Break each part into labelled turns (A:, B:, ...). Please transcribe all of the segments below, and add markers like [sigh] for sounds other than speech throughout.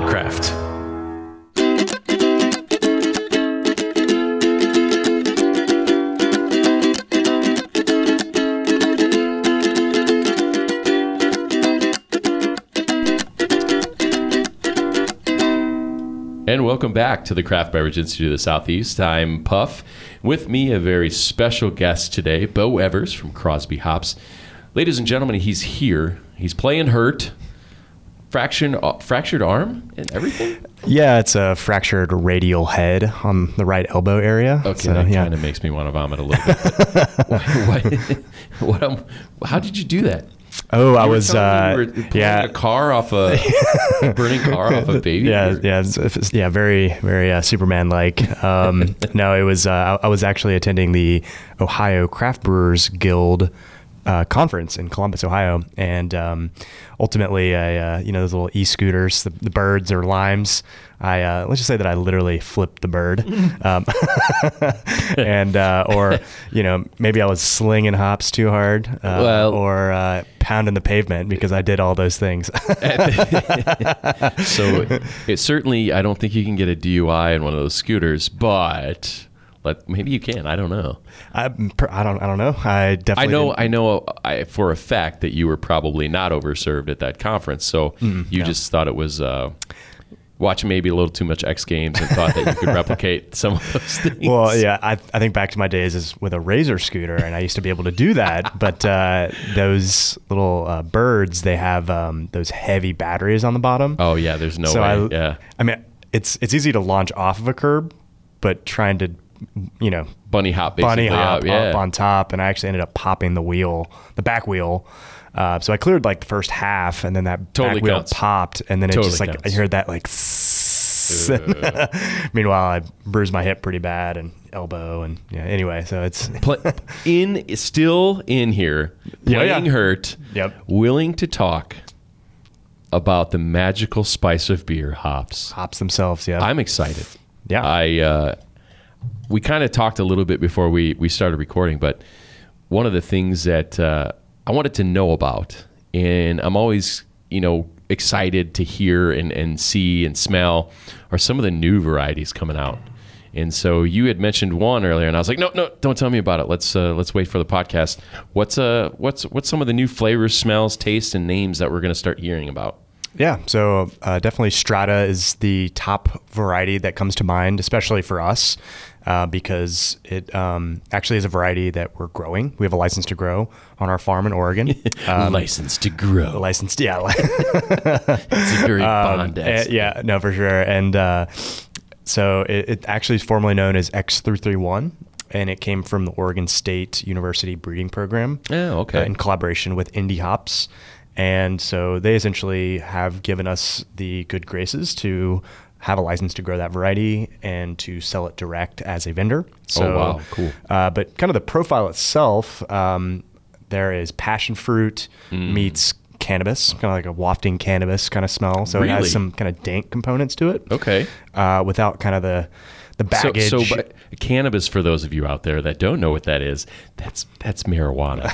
A: Podcraft.
B: And welcome back to the Craft Beverage Institute of the Southeast. I'm Puff. With me, a very special guest today, Bo Evers from Crosby Hops. Ladies and gentlemen, he's here. He's playing hurt. Fractured, uh, fractured arm and everything?
C: Yeah, it's a fractured radial head on the right elbow area.
B: Okay,
C: So,
B: that
C: yeah.
B: kind of makes me want to vomit a little bit. why, [laughs] what, um, how did you do that?
C: Oh, I
B: You were
C: was, uh, yeah,
B: a car off a [laughs] burning car off a baby.
C: yeah,
B: or-
C: yeah, yeah, very, very uh, Superman-like. Um, [laughs] no, it was. Uh, I I was actually attending the Ohio Craft Brewers Guild uh, conference in Columbus, Ohio, and um, ultimately, I, uh, you know, those little e-scooters, the, the birds or limes. I uh, let's just say that I literally flipped the bird, [laughs] um, [laughs] and uh, or you know maybe I was slinging hops too hard, uh,
B: Well-
C: or uh, pounding the pavement because I did all those things. [laughs]
B: so it certainly, I don't think you can get a DUI in one of those scooters, but let, maybe you can. I don't know.
C: I, I don't I don't know. I definitely
B: I know,
C: didn't-
B: I know I, for a fact that you were probably not overserved at that conference. So
C: Mm,
B: you just thought it was uh, watching maybe a little too much X Games and thought that you could replicate [laughs] some of those things.
C: Well, yeah, I, I think back to my days as with a razor scooter, and I used to be able to do that. [laughs] but uh, those little uh, birds, they have um, those heavy batteries on the bottom.
B: Oh yeah, there's no
C: so
B: way.
C: I,
B: yeah,
C: I mean, it's it's easy to launch off of a curb, but trying to, you know,
B: bunny hop basically.
C: bunny hop
B: up, yeah.
C: up on top, and I actually ended up popping the wheel, the back wheel. Uh, so I cleared like the first half, and then that
B: Totally
C: back wheel
B: counts.
C: popped, and then it
B: Totally
C: just like
B: counts.
C: I heard that like. [laughs] Meanwhile, I bruised my hip pretty bad and elbow, and yeah. Anyway, so it's
B: in still in here,
C: Yeah,
B: playing
C: yeah.
B: hurt,
C: Yep.
B: willing to talk about the magical spice of beer, hops.
C: hops themselves. Yeah,
B: I'm excited.
C: Yeah.
B: I uh, we kind of talked a little bit before we we started recording, but one of the things that uh, I wanted to know about, and I'm always you know excited to hear and, and see and smell, are some of the new varieties coming out. And so you had mentioned one earlier, and I was like, no, no, don't tell me about it. Let's uh, let's wait for the podcast. What's uh what's what's some of the new flavors, smells, tastes, and names that we're going to start hearing about?
C: Yeah, so uh, definitely Strata is the top variety that comes to mind, especially for us, uh, because it um, actually is a variety that we're growing. We have a license to grow on our farm in Oregon. [laughs] Um,
B: License to grow.
C: licensed, yeah, [laughs]
B: It's a very
C: um,
B: Bond.
C: eh, yeah, no, for sure. And uh, so it, it actually is formally known as X331, and it came from the Oregon State University breeding program.
B: Oh, okay.
C: uh, in collaboration with Indie Hops. And so they essentially have given us the good graces to have a license to grow that variety and to sell it direct as a vendor. So,
B: Oh, wow. Cool.
C: Uh, but kind of the profile itself, um, there is passion fruit
B: Mm.
C: meets cannabis, kind of like a wafting cannabis kind of smell. So it has some kind of dank components to it.
B: Okay.
C: Uh, without kind of the the
B: So,
C: baggage.
B: so but cannabis, for those of you out there that don't know what that is, that's that's marijuana.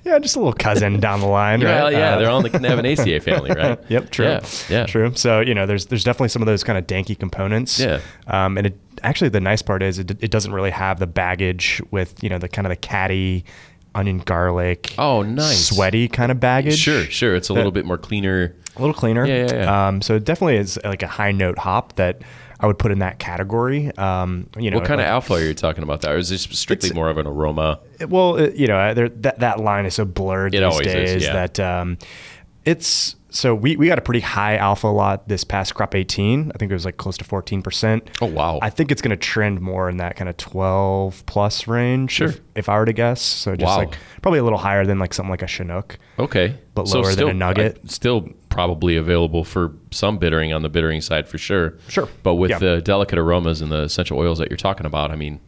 B: [laughs]
C: yeah, just a little cousin down the line, right?
B: Yeah,
C: Uh,
B: they're all in the [laughs] Cannabinaceae family, right? [laughs]
C: Yep, true.
B: Yeah, yeah.
C: true. So you know, there's there's definitely some of those kind of danky components.
B: Yeah.
C: Um, and it actually the nice part is it, it doesn't really have the baggage with you know the kind of the catty onion garlic.
B: Oh, nice.
C: Sweaty kind of baggage.
B: Sure, sure. It's a little bit more cleaner.
C: A little cleaner.
B: Yeah, yeah, yeah.
C: Um, so it definitely is like a high note hop that I would put in that category. Um, you know,
B: What kind
C: like-
B: of alpha are you talking about? That or is this strictly more of an aroma?
C: well, it, you know, there, that that line is so blurred
B: It
C: these
B: always is,
C: days
B: yeah.
C: that um, it's so we we got a pretty high alpha lot this past crop 18. I think it was like close to 14 percent.
B: Oh, wow.
C: I think it's going to trend more in that kind of 12 plus range.
B: Sure.
C: If, if I were to guess, so just
B: Wow.
C: like probably a little higher than like something like a Chinook.
B: Okay,
C: But lower than a nugget.
B: uh, still probably available for some bittering on the bittering side for sure.
C: Sure.
B: But with
C: Yeah.
B: the delicate aromas and the essential oils that you're talking about, I mean,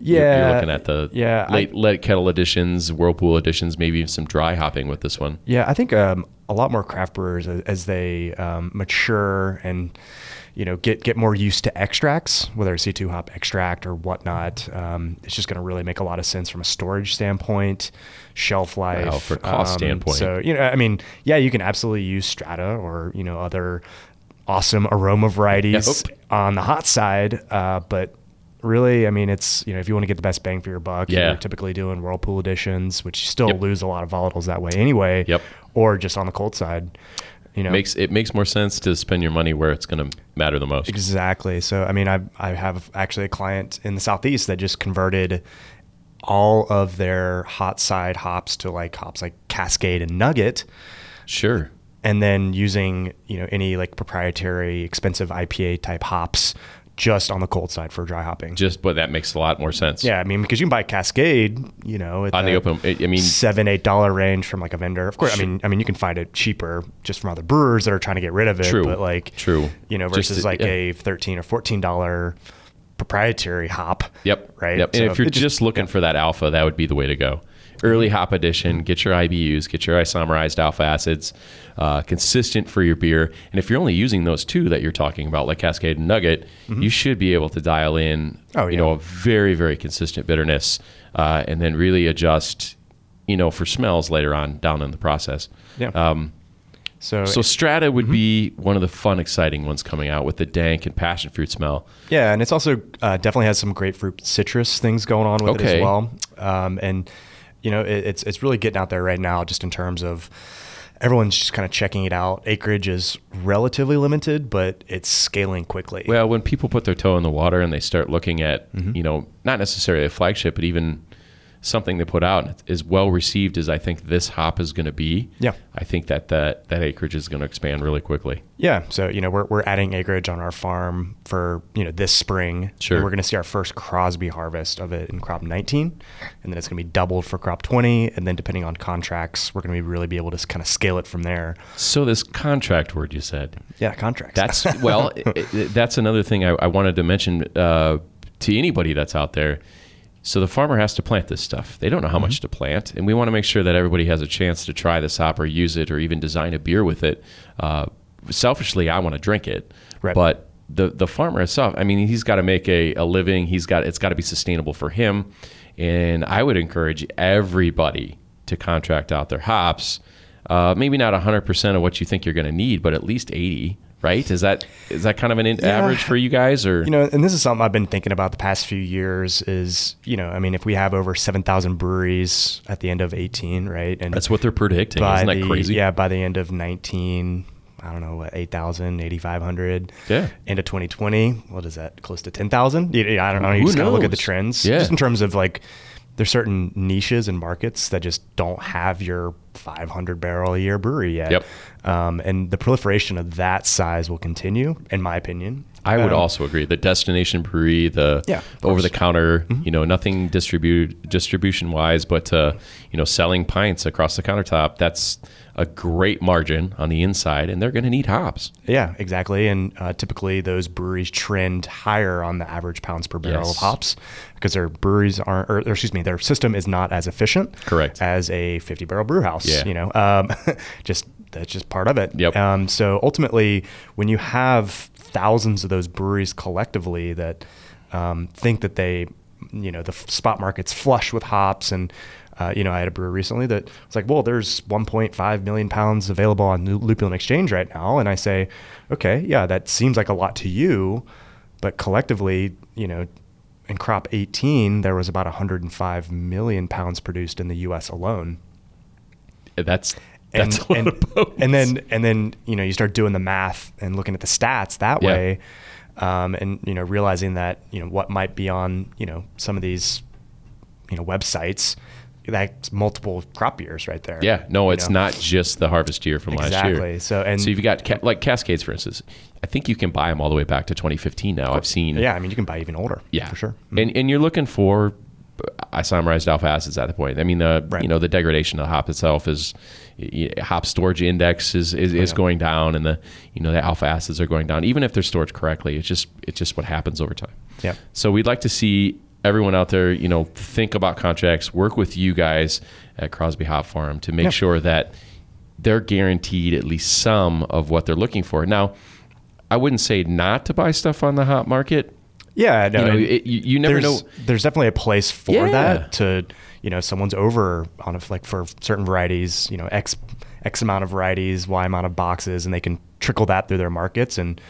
B: You're- you're,
C: Yeah,
B: looking at the
C: yeah, I-
B: late late kettle editions, whirlpool editions, maybe even some dry hopping with this one.
C: Yeah, I think um, a lot more craft brewers as, as they um, mature and you know get get more used to extracts, whether it's CO2 hop extract or whatnot. Um, it's just going to really make a lot of sense from a storage standpoint, shelf life,
B: Wow, for cost
C: um,
B: standpoint.
C: So you know, I mean, yeah, you can absolutely use Strata or you know other awesome aroma varieties
B: Yep.
C: on the hot side, uh, but. Really, I mean, it's you know if you want to get the best bang for your buck,
B: Yeah.
C: you're typically doing whirlpool editions, which you still
B: Yep.
C: lose a lot of volatiles that way anyway
B: Yep.
C: or just on the cold side. You know,
B: Makes it makes more sense to spend your money where it's going to matter the most.
C: exactly. So I mean, I I have actually a client in the southeast that just converted all of their hot side hops to like hops like Cascade and Nugget,
B: Sure.
C: and then using you know any like proprietary expensive IPA type hops just on the cold side for dry hopping.
B: Just but that makes a lot more sense.
C: yeah, I mean because you can buy Cascade, you know, at
B: On the open, I mean,
C: seven eight dollar range from like a vendor. Of course, I mean, I mean you can find it cheaper just from other brewers that are trying to get rid of it.
B: True.
C: but like
B: True.
C: you know, versus
B: to-
C: like
B: yeah.
C: a thirteen or fourteen dollar proprietary hop.
B: Yep.
C: Right.
B: Yep. And if you're
C: it
B: just, looking for that alpha, that would be the way to go. Early hop edition, get your IBUs, get your isomerized alpha acids, uh, consistent for your beer. And if you're only using those two that you're talking about, like Cascade and Nugget, you should be able to dial in,
C: Mm-hmm. Oh,
B: you know, a very, very consistent bitterness, uh, and then really adjust, you know, for smells later on down in the process.
C: yeah.
B: Um,
C: so
B: so Strata
C: Mm-hmm.
B: would be one of the fun, exciting ones coming out with the dank and passion fruit smell.
C: yeah, and it's also uh, definitely has some grapefruit citrus things going on with it as well. Um, and you know, it, it's it's really getting out there right now, just in terms of. Everyone's just kind of checking it out. Acreage is relatively limited, but it's scaling quickly.
B: Well, when people put their toe in the water and they start looking at,
C: Mm-hmm.
B: you know, not necessarily a flagship, but even something they put out as well received as I think this hop is going to be.
C: Yeah.
B: I think that that, that acreage is going to expand really quickly.
C: Yeah, so you know we're we're adding acreage on our farm for you know this spring.
B: Sure.
C: And we're going to see our first Crosby harvest of it in crop 19, and then it's going to be doubled for crop 20, and then depending on contracts, we're going to be really be able to kind of scale it from there.
B: So this contract word you said,
C: Yeah, contracts.
B: that's [laughs] well, i i that's another thing I, I wanted to mention uh, to anybody that's out there. So the farmer has to plant this stuff. They don't know how much
C: Mm-hmm.
B: to plant, and we want to make sure that everybody has a chance to try this hop or use it or even design a beer with it. Uh, selfishly, I want to drink it,
C: Right.
B: but the the farmer itself, I mean, he's got to make a, a living. He's got it's got to be sustainable for him, and I would encourage everybody to contract out their hops. Uh, maybe not 100% of what you think you're going to need, but at least 80. Right? Is that is that kind of an in-
C: Yeah.
B: average for you guys, or
C: you know, and this is something I've been thinking about the past few years. Is you know, I mean, if we have over 7,000 breweries at the end of 18, right, and
B: that's what they're predicting? Isn't that
C: the,
B: crazy?
C: Yeah, by the end of 19, I don't know, what, 8,000, 8,500.
B: Yeah.
C: End of 2020, what is that? Close to 10,000? You- I don't know. You
B: Who
C: just gotta look at the trends.
B: Yeah.
C: Just in terms of like, there's certain niches and markets that just don't have your 500 barrel a year brewery yet.
B: Yep.
C: Um, and the proliferation of that size will continue, in my opinion.
B: I would
C: Um,
B: also agree. The destination brewery, the
C: Yeah,
B: over the counter, you know, nothing distribute distribution wise, but uh, you know, selling pints across the countertop. That's a great margin on the inside, and they're going to need hops.
C: Yeah, exactly. And uh, typically those breweries trend higher on the average pounds per barrel
B: Yes.
C: of hops because their breweries aren't, or, or excuse me, their system is not as efficient.
B: Correct.
C: As a 50 barrel brew house.
B: Yeah.
C: You know, um, [laughs] just that's just part of it.
B: Yep.
C: Um, so ultimately, when you have thousands of those breweries collectively that um, think that they, you know, the spot market's flush with hops and uh, you know, I had a brewer recently that was like, well, there's 1.5 million pounds available on Lu- Lupulin Exchange right now. And I say, okay, yeah, that seems like a lot to you. But collectively, you know, in crop 18, there was about 105 million pounds produced in the U.S. alone.
B: That's
C: And,
B: that's a lot
C: and, and then and then you know you start doing the math and looking at the stats that
B: Yeah.
C: way, um, and you know realizing that you know what might be on you know some of these you know websites that's multiple crop years right there.
B: yeah, no, it's
C: know?
B: not just the harvest year from last year.
C: exactly. So and
B: so you've got ca- like Cascades, for instance. I think you can buy them all the way back to 2015. Now I've seen
C: yeah, I mean you can buy even older.
B: Yeah,
C: for sure.
B: And and you're looking for isomerized alpha acids at the point. I mean, the
C: Right.
B: you know the degradation of the hop itself is hop storage index is is, is
C: yeah.
B: going down, and the you know the alpha acids are going down. Even if they're stored correctly, it's just it's just what happens over time.
C: Yeah.
B: So we'd like to see everyone out there, you know, think about contracts. Work with you guys at Crosby Hop Farm to make
C: Yeah.
B: sure that they're guaranteed at least some of what they're looking for. Now, I wouldn't say not to buy stuff on the hop market.
C: Yeah, no,
B: You know, it, you, you never
C: there's,
B: know.
C: There's definitely a place for
B: Yeah.
C: that to, you know, someone's over on a, like for certain varieties, you know, X X amount of varieties, Y amount of boxes, and they can trickle that through their markets. And,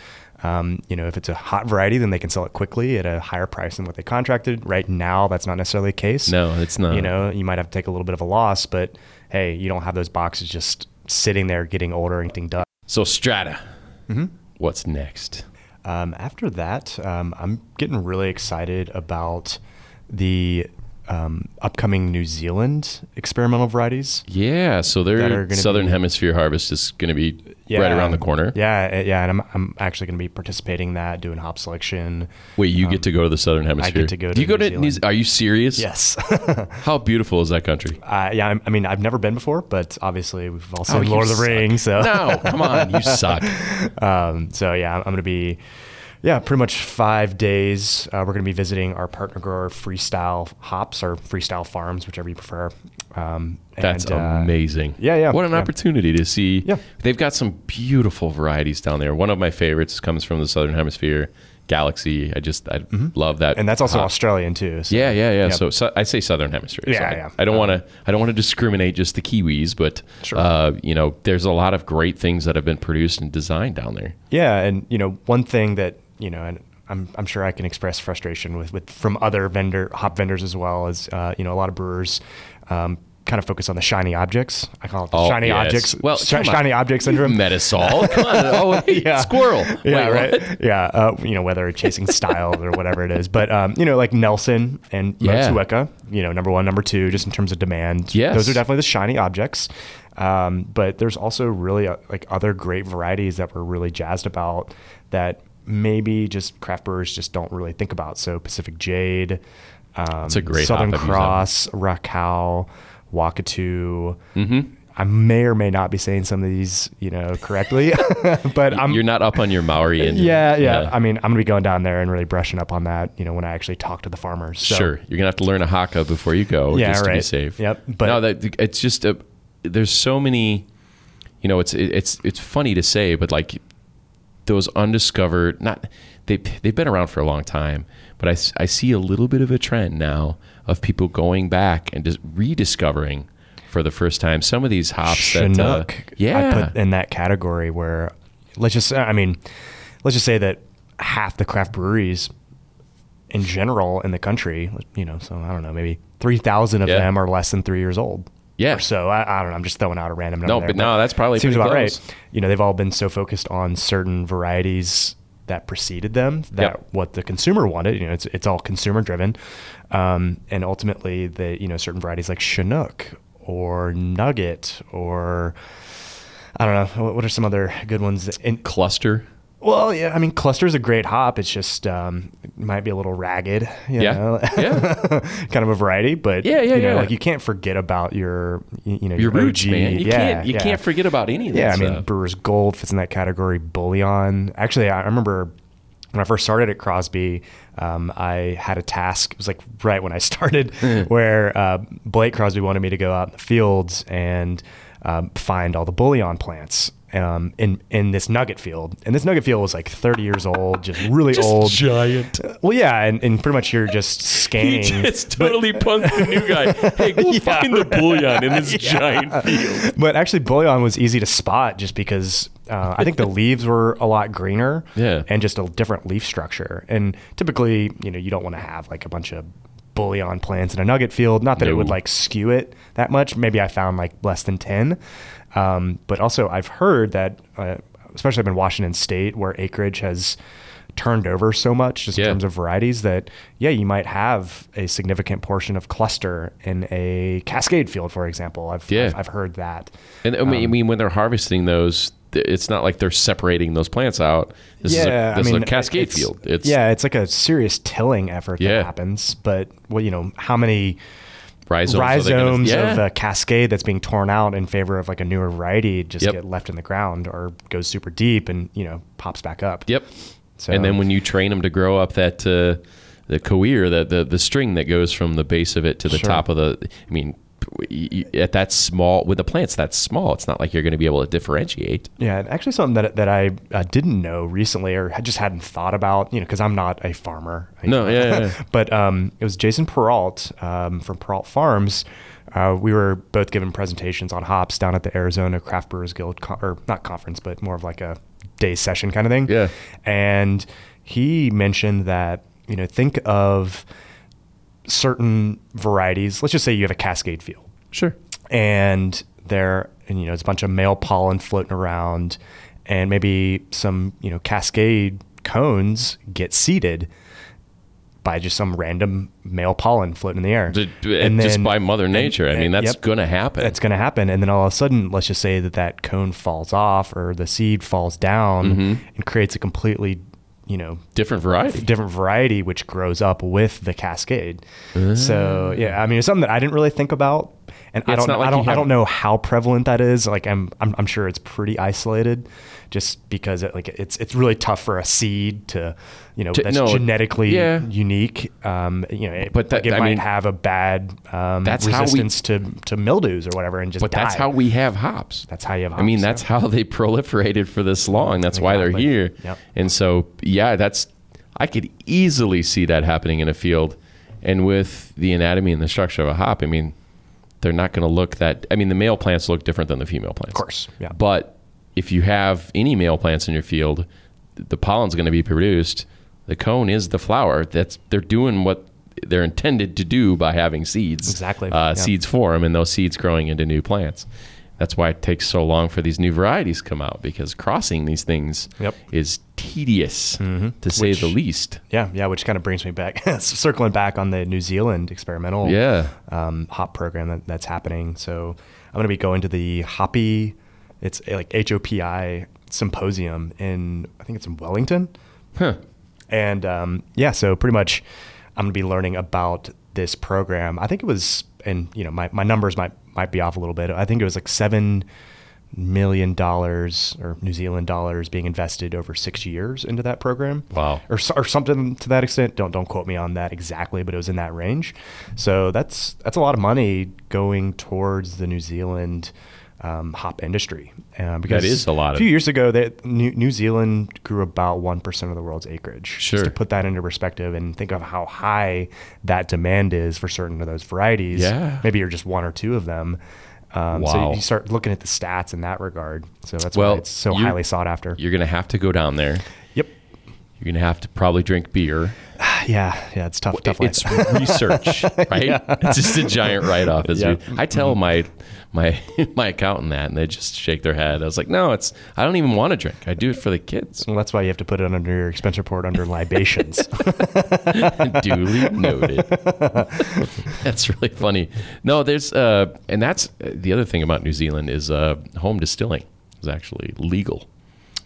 C: um, you know, if it's a hot variety, then they can sell it quickly at a higher price than what they contracted. Right now, that's not necessarily the case.
B: No, it's not.
C: You know, you might have to take a little bit of a loss, but hey, you don't have those boxes just sitting there getting older and getting done.
B: So Strata,
C: Mm-hmm.
B: what's next?
C: Um, after that, um, I'm getting really excited about the um, upcoming New Zealand experimental varieties.
B: Yeah, so their Southern
C: be-
B: Hemisphere harvest is going to be right around the corner.
C: Yeah, uh, yeah, and I'm, I'm actually going to be participating in that, doing hop selection.
B: Wait, you get to go to the Southern Hemisphere.
C: Um, to go
B: Do you
C: to
B: go
C: New
B: to New
C: Zealand.
B: Are you serious?
C: Yes. [laughs]
B: How beautiful is that country?
C: uh, yeah, I'm- I mean, I've never been before, but obviously we've all seen
B: Oh,
C: Lord of the. Rings. So,
B: No, come on, you [laughs] suck.
C: um, so yeah, I'm going to be, yeah, pretty much five days. Uh, we're going to be visiting our partner grower Freestyle Hops or Freestyle Farms, whichever you prefer. Um,
B: That's
C: and, uh,
B: amazing.
C: yeah, yeah,
B: What an
C: yeah.
B: opportunity to see.
C: Yeah.
B: They've got some beautiful varieties down there. One of my favorites comes from the Southern Hemisphere, Galaxy. I just I love that.
C: Mm-hmm. and that's also
B: hop.
C: Australian too. So.
B: Yeah, yeah, yeah.
C: Yep.
B: So, so I say Southern Hemisphere.
C: Yeah,
B: So I,
C: yeah.
B: I don't
C: Um,
B: want to. I don't want to discriminate just the Kiwis, but
C: Sure.
B: uh, you know, there's a lot of great things that have been produced and designed down there.
C: Yeah, and you know, one thing that you know, and I'm I'm sure I can express frustration with with from other vendor hop vendors as well as uh, you know a lot of brewers. Um, kind of focus on the shiny objects. I call it the
B: Oh,
C: shiny
B: yes.
C: objects.
B: Well, on.
C: shiny object syndrome.
B: Met us. [laughs] Come on. Oh, wait, [laughs]
C: Yeah.
B: squirrel.
C: Yeah,
B: Wait,
C: right. Yeah, uh, you know whether chasing style or whatever it is, but um, you know like Nelson and
B: Yeah.
C: You know number one, number two, just in terms of demand.
B: Yes.
C: those are definitely the shiny objects. Um, but there's also really uh, like other great varieties that we're really jazzed about that maybe just craft brewers just don't really think about. So Pacific Jade, um, Southern
B: hop. I've used that
C: Cross, Rakau, Wakatu.
B: Mm-hmm.
C: I may or may not be saying some of these, you know, correctly, [laughs] but I'm
B: You're not up on your Maori engine.
C: yeah, yeah, I mean, I'm gonna be going down there and really brushing up on that. You know, when I actually talk to the farmers. So,
B: sure. You're gonna have to learn a haka before you go,
C: Yeah,
B: just to be
C: right.
B: safe.
C: Yep,
B: But no, that it's just a. There's so many. You know, it's it's it's funny to say, but like those undiscovered, not they they've been around for a long time, but I, I see a little bit of a trend now of people going back and just rediscovering for the first time some of these hops
C: Chinook,
B: that uh, yeah
C: I put in that category where, let's just, I mean, let's just say that half the craft breweries in general in the country, you know, so I don't know, maybe three thousand of
B: Yeah.
C: them are less than three years old.
B: Yeah.
C: Or so I, I don't know. I'm just throwing out a random number.
B: No,
C: there,
B: but no, that's probably
C: seems about
B: close.
C: right. You know, they've all been so focused on certain varieties that preceded them that
B: Yep.
C: what the consumer wanted. You know, it's it's all consumer driven, um, and ultimately the you know certain varieties like Chinook or Nugget or I don't know what, what are some other good ones. that-
B: cluster
C: well, yeah, I mean, cluster's a great hop. It's just um, it might be a little ragged. You
B: Yeah.
C: know?
B: Yeah. [laughs]
C: kind of a variety, but
B: Yeah, yeah,
C: you know,
B: yeah.
C: like you can't forget about your, you know,
B: your roots
C: OG.
B: man you
C: yeah,
B: can't you
C: yeah.
B: can't forget about any of that
C: Yeah, I mean. Brewer's Gold fits in that category. Bullion. Actually, I remember when I first started at Crosby, um, I had a task. It was like right when I [laughs] started, [laughs] where uh, Blake Crosby wanted me to go out in the fields and um, find all the bullion plants. Um, in in this nugget field, and this nugget field was like 30 years old, just really
B: Just
C: old.
B: giant
C: Well, yeah, and, and pretty much you're just
B: he
C: scanning.
B: just totally punked the new guy. Hey, go [laughs]
C: Yeah,
B: find the bullion in this [laughs]
C: Yeah.
B: giant field.
C: but actually, bullion was easy to spot just because uh, I think the leaves were a lot greener,
B: Yeah.
C: and just a different leaf structure. And typically, you know, you don't want to have like a bunch of bullion plants in a nugget field. Not that it would like skew it that much. Maybe I found like less than ten. Um, but also, I've heard that, uh, especially up in Washington State, where acreage has turned over so much just
B: Yeah.
C: in terms of varieties that yeah you might have a significant portion of cluster in a cascade field for example i've
B: Yeah.
C: I've, I've heard that
B: And I mean, I
C: Um,
B: mean, when they're harvesting those, it's not like they're separating those plants out. This is a, this is a cascade
C: it's-
B: field. It's
C: yeah it's like a serious tilling effort
B: Yeah.
C: that happens but well you know how many
B: rhizomes,
C: rhizomes
B: gonna-
C: of
B: yeah.
C: a cascade that's being torn out in favor of like a newer variety just
B: Yep.
C: get left in the ground or goes super deep and you know pops back up
B: Yep.
C: So-
B: and then when you train them to grow up that uh, the coir, the, the the string that goes from the base of it to the
C: Sure.
B: top of the. I mean, at that small with the plants that small, it's not like you're going to be able to differentiate.
C: Yeah, and actually something that that I uh, didn't know recently, or had- just hadn't thought about, you know, because I'm not a farmer.
B: No, yeah, yeah, yeah. [laughs]
C: but um, it was Jason Perrault um, from Perrault Farms. Uh, we were both given presentations on hops down at the Arizona Craft Brewers Guild, con- or not conference, but more of like a day session kind of thing.
B: Yeah.
C: And he mentioned that you know think of certain varieties. Let's just say you have a Cascade field
B: Sure.
C: and there and you know it's a bunch of male pollen floating around and maybe some you know cascade cones get seeded by just some random male pollen floating in the air And
B: just by Mother Nature. I mean, that's
C: yep.
B: going to happen.
C: that's going to happen and then all of a sudden let's just say that that cone falls off or the seed falls down
B: Mm-hmm.
C: and creates a completely you know
B: different variety.
C: different variety which grows up with the cascade. So ah. yeah, I mean it's something that I didn't really think about, and I
B: Yeah, it's
C: don't
B: not like
C: I don't I don't know how prevalent that is. Like I'm I'm, I'm sure it's pretty isolated, just because it, like it's it's really tough for a seed to you know
B: To-
C: that's
B: no,
C: genetically
B: yeah.
C: unique. Um, you know, it,
B: But that-
C: like, it
B: I
C: might
B: mean,
C: have a bad um,
B: that's how we-
C: to to mildews or whatever, and just
B: But that's how we have hops.
C: That's how you have
B: I mean, that's
C: yeah.
B: how they proliferated for this long. That's why they're here.
C: Yep.
B: And so, yeah, that's I could easily see that happening in a field. And with the anatomy and the structure of a hop, I mean, they're not going to look that. I mean, the male plants look different than the female plants, of
C: course, yeah.
B: But if you have any male plants in your field, the pollen's going to be produced. The cone is the flower. That's they're doing what they're intended to do by having seeds.
C: Exactly,
B: Uh,
C: yeah.
B: Seeds form, and those seeds growing into new plants. That's why it takes so long for these new varieties to come out because crossing these things
C: Yep.
B: is tedious to say the least.
C: Yeah, yeah, which kind of brings me back, [laughs] circling back on the New Zealand experimental
B: Yeah.
C: um, hop program that, that's happening. So I'm going to be going to the Hoppy, it's like HOPI symposium in, I think it's in Wellington.
B: Huh.
C: And um, yeah, so pretty much I'm going to be learning about this program. I think it was, and you know, my, my numbers might might be off a little bit. I think it was like seven million dollars or New Zealand dollars being invested over six years into that program.
B: Wow.
C: Or, or something to that extent. Don't don't quote me on that exactly, but it was in that range. So that's that's a lot of money going towards the New Zealand um, hop industry. Um, because
B: is a lot
C: A
B: of-
C: few years ago, that New, New Zealand grew about one percent of the world's acreage.
B: Sure.
C: Just to put that into perspective and think of how high that demand is for certain of those varieties.
B: Yeah.
C: Maybe you're just one or two of them. Um, So you start looking at the stats in that regard. So that's
B: Well,
C: why it's so
B: you-
C: highly sought after.
B: You're going to have to go down there.
C: Yep.
B: You're going to have to probably drink beer. [sighs]
C: Yeah. Yeah. It's tough. tough
B: It's
C: life.
B: research, [laughs] right? It's just a giant write-off. As
C: Yeah.
B: you, I tell my my [laughs] my accountant that, and they just shake their head. I was like, no, it's I don't even want to drink. I do it for the kids.
C: Well, that's why you have to put it under your expense report under libations. [laughs]
B: Duly noted. [laughs] that's really funny. No, there's uh, and that's uh, the other thing about New Zealand is uh, home distilling is actually legal.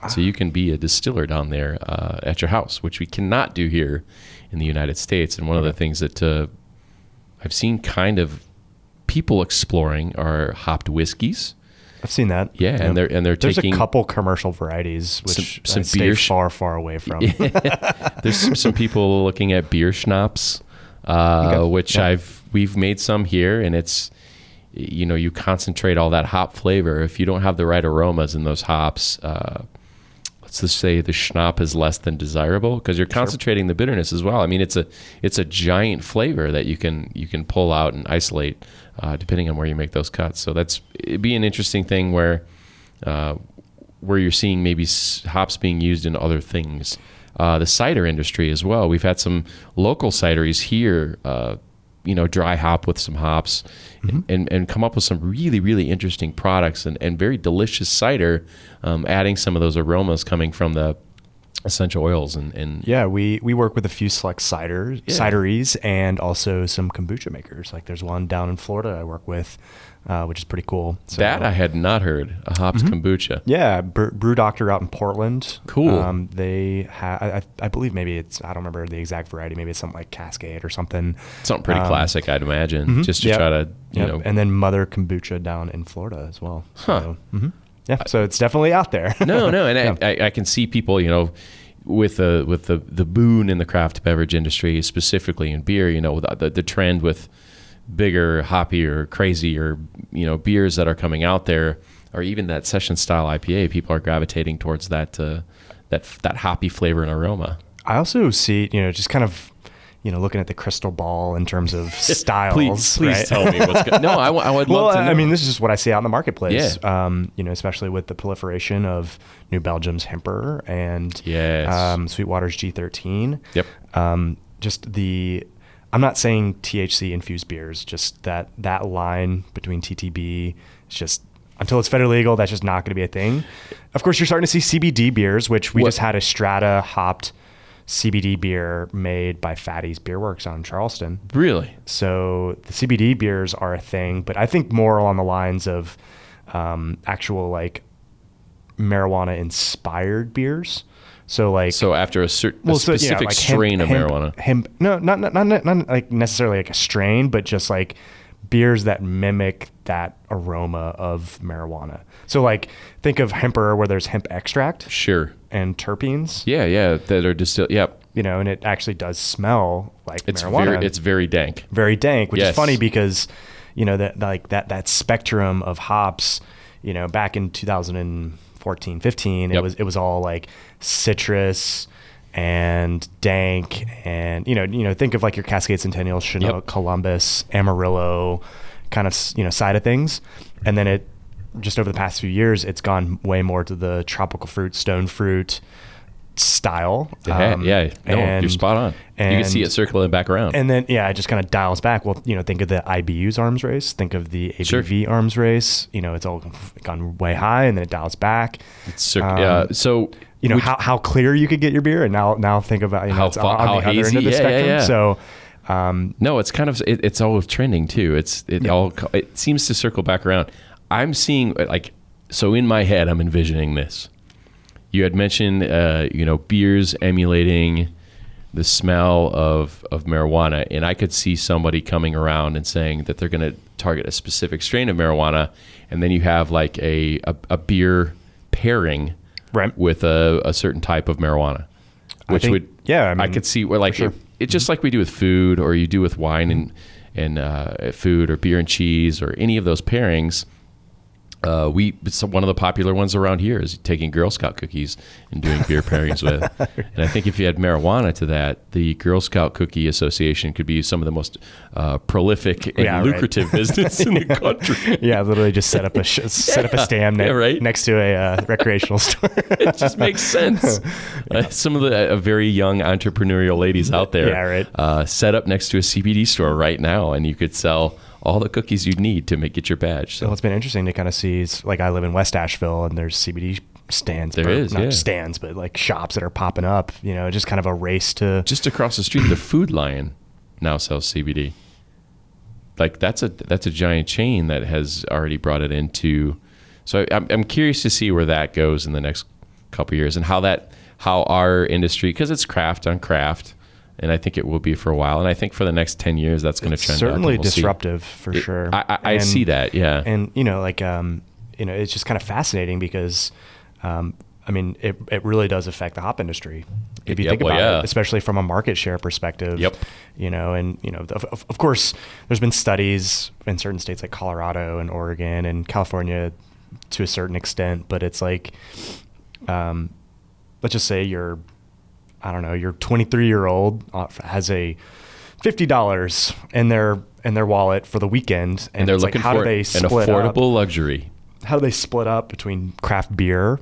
B: So you can be a distiller down there uh, at your house, which we cannot do here in the United States. And one of the things that uh, I've seen kind of people exploring are hopped whiskeys.
C: I've seen that.
B: Yeah, and they're and they're
C: There's
B: taking
C: a couple commercial varieties which
B: Some- some beer sh-
C: far, far away [laughs] from.
B: There's some, some people looking at beer schnapps, uh,
C: Okay.
B: which
C: Yeah.
B: I've we've made some here, and it's you know you concentrate all that hop flavor. If you don't have the right aromas in those hops, uh, let's just say the schnapp is less than desirable because you're concentrating the bitterness as well. I mean, it's a it's a giant flavor that you can you can pull out and isolate uh, depending on where you make those cuts. So that's it'd be an interesting thing where uh, where you're seeing maybe hops being used in other things. Uh, the cider industry as well. We've had some local cideries here, uh, you know, dry hop with some hops and, and, and come up with some really, really interesting products and, and very delicious cider, um, adding some of those aromas coming from the essential oils and, and
C: Yeah, we, we work with a few select ciders,
B: Yeah.
C: cideries and also some kombucha makers. Like there's one down in Florida I work with, uh, which is pretty cool. So,
B: that I had not heard, a hops kombucha.
C: yeah, Bre- Brew Doctor out in Portland.
B: Cool.
C: Um, they have, I, I believe maybe it's, I don't remember the exact variety. Maybe it's something like Cascade or something.
B: Something pretty
C: Um,
B: classic, I'd imagine, just to
C: Yep.
B: try to, you
C: Yep.
B: know,
C: and then Mother Kombucha down in Florida as well.
B: Huh.
C: So, mhm. Yeah, so it's definitely out there.
B: no, no, and [laughs]
C: Yeah.
B: I, I, I can see people, you know, with the with the the boon in the craft beverage industry, specifically in beer, you know, the the, trend with bigger, hoppier, crazier, you know, beers that are coming out there, or even that session style IPA, people are gravitating towards that uh, that that hoppy flavor and aroma.
C: I also see, you know, just kind of, you know, looking at the crystal ball in terms of [laughs] styles.
B: please, please
C: right?
B: tell me what's good. No, I, w- I would [laughs]
C: well,
B: love to know.
C: I mean, this is just what I see out in the marketplace.
B: Yeah.
C: Um, you know, especially with the proliferation of New Belgium's Hemper and
B: Yes.
C: um, Sweetwater's G13.
B: Yep.
C: Um, just the, I'm not saying THC infused beers, just that that line between TTB is just until it's federally legal, that's just not going to be a thing. Of course, you're starting to see CBD beers, which we
B: What-
C: just had a Strata hopped CBD beer made by Fatty's Beer Works on Charleston.
B: really,
C: So the CBD beers are a thing, but I think more along the lines of um, actual like marijuana inspired beers. So like
B: so after a, cer- a
C: well, so,
B: specific
C: like hemp-
B: strain of
C: hemp-
B: marijuana.
C: Hemp, no, not, not not not like necessarily like a strain, but just like beers that mimic that aroma of marijuana. So like think of hemper where there's hemp extract
B: Sure.
C: And terpenes,
B: Yeah, yeah, that are distilled. Yep.
C: you know, and it actually does smell like
B: It's
C: marijuana.
B: very it's very dank.
C: very dank, which
B: Yes.
C: is funny because you know that like that that spectrum of hops, you know, back in 2014, 15, it was it was all like citrus and dank and you know you know think of like your Cascade Centennial, Chinook,
B: Yep.
C: Columbus, Amarillo kind of you know side of things, and then it just over the past few years it's gone way more to the tropical fruit, stone fruit style.
B: Yeah,
C: Um,
B: yeah. No, you're spot on. And, you can see it circling back around.
C: and then yeah, it just kind of dials back. Well, you know, think of the IBU's arms race. Think of the
B: Sure.
C: ABV arms race. You know, it's all gone way high, and then it dials back.
B: Cir-
C: um,
B: yeah. So
C: You know how, how clear you could get your beer, and now now think about you know
B: How
C: it's
B: fa-
C: on
B: how
C: the other end of the
B: Yeah, yeah,
C: spectrum.
B: yeah.
C: So um,
B: No, it's kind of it, it's always trending too. It's it
C: Yeah.
B: all it seems to circle back around. I'm seeing like so in my head I'm envisioning this. You had mentioned uh, you know beers emulating the smell of of marijuana, and I could see somebody coming around and saying that they're going to target a specific strain of marijuana, and then you have like a a, a beer pairing
C: Right.
B: with a, a certain type of marijuana, which
C: think-
B: would
C: yeah, I
B: I, could see where like
C: sure.
B: it, it's just like we do with food or you do with wine and and uh, food or beer and cheese or any of those pairings. Uh, we one of the popular ones around here is taking Girl Scout cookies and doing beer pairings with. [laughs] And I think if you add marijuana to that, the Girl Scout Cookie Association could be some of the most uh, prolific and
C: Yeah, right.
B: lucrative business in the [laughs] country.
C: yeah, literally just set up a sh- [laughs] set up a stand
B: Yeah,
C: ne-
B: right.
C: next to a uh, recreational store.
B: it just makes sense. Uh, some of the uh, very young entrepreneurial ladies out there
C: Yeah, right.
B: uh, set up next to a CBD store right now, and you could sell all the cookies you need to make get your badge.
C: Well,
B: So
C: it's been interesting to kind of see. is, Like I live in West Asheville, and there's CBD stands.
B: There
C: or
B: is,
C: not
B: yeah.
C: stands, but like shops that are popping up. You know, just kind of a race to.
B: just across the street, the Food Lion now sells CBD. Like that's a that's a giant chain that has already brought it into. So I'm I'm curious to see where that goes in the next couple years and how that how our industry because it's craft on craft. And I think it will be for a while. And I think for the next ten years, that's going to trend.
C: certainly
B: we'll see.
C: disruptive for
B: It-
C: sure.
B: I, I, I
C: And-
B: see that. Yeah.
C: and you know, like um, you know, it's just kind of fascinating because, um, I mean, it it really does affect the hop industry if you
B: Yeah,
C: think
B: well,
C: about
B: yeah.
C: it, especially from a market share perspective.
B: Yep.
C: You know, and you know, of, of of course, there's been studies in certain states like Colorado and Oregon and California to a certain extent, but it's like, um, let's just say you're, I don't know, your 23 year old uh, has a fifty dollars in their in their wallet for the weekend,
B: and they're
C: it's like,
B: looking
C: how
B: for
C: do they
B: an
C: split up?
B: affordable luxury.
C: How do they split up between craft beer,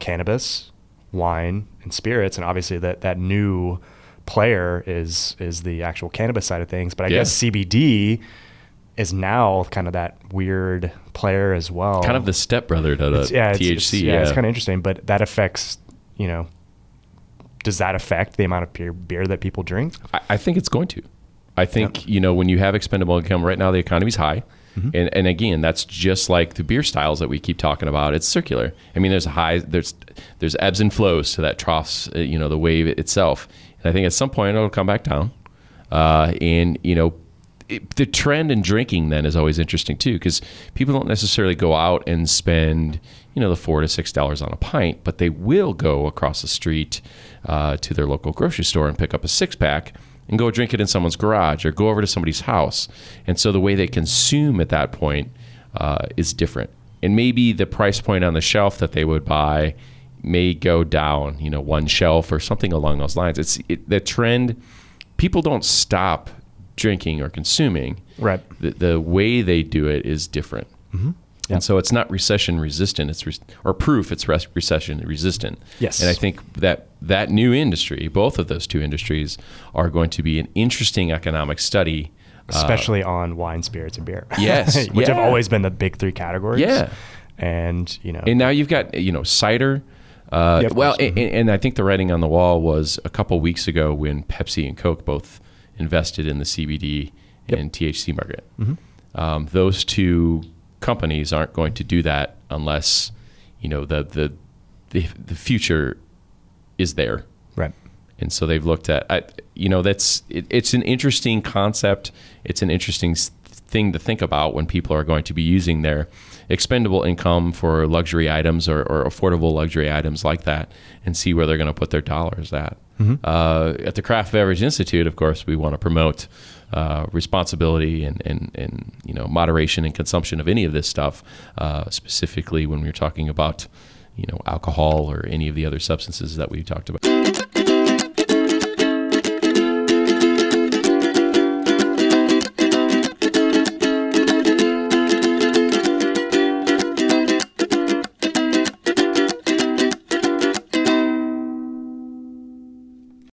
C: cannabis, wine, and spirits? And obviously, that that new player is is the actual cannabis side of things. But I
B: Yeah.
C: guess CBD is now kind of that weird player as well.
B: Kind of the stepbrother to the
C: It's- yeah, it's,
B: THC.
C: it's- yeah, it's kind of interesting, but that affects, you know, does that affect the amount of beer, beer that people drink?
B: I, I think it's going to. I think you know when you have expendable income right now, the economy's high,
C: Mm-hmm.
B: and and again, that's just like the beer styles that we keep talking about. It's circular. I mean, there's a high, there's there's ebbs and flows to that troughs, uh, you know, the wave itself. And I think at some point it'll come back down, uh, and you know, it, the trend in drinking then is always interesting too because people don't necessarily go out and spend you know the four to six dollars on a pint, but they will go across the street uh, to their local grocery store and pick up a six pack and go drink it in someone's garage or go over to somebody's house. And so the way they consume at that point uh, is different. And maybe the price point on the shelf that they would buy may go down, you know, one shelf or something along those lines. It's it, the trend. People don't stop drinking or consuming.
C: Right.
B: The, the way they do it is different. Mm-hmm.
C: Yeah.
B: And so it's not recession resistant. It's re- or proof it's res- recession resistant.
C: Yes.
B: And I think that that new industry, both of those two industries, are going to be an interesting economic study.
C: especially on wine, spirits, and beer.
B: Yes, [laughs]
C: which have always been the big three categories.
B: Yeah.
C: and you know,
B: And now you've got you know cider. Uh,
C: Yeah,
B: well. And, and I think the writing on the wall was a couple weeks ago when Pepsi and Coke both invested in the CBD and THC market.
C: Mm-hmm.
B: Um, those two companies aren't going to do that unless you know the the the, the future is there.
C: right.
B: and so they've looked at I, you know that's it, it's an interesting concept it's an interesting thing to think about when people are going to be using their expendable income for luxury items or, or affordable luxury items like that and see where they're going to put their dollars at uh, at the craft beverage institute of course we want to promote uh, responsibility and, and, and you know moderation and consumption of any of this stuff uh, specifically when we're talking about you know alcohol or any of the other substances that we talked about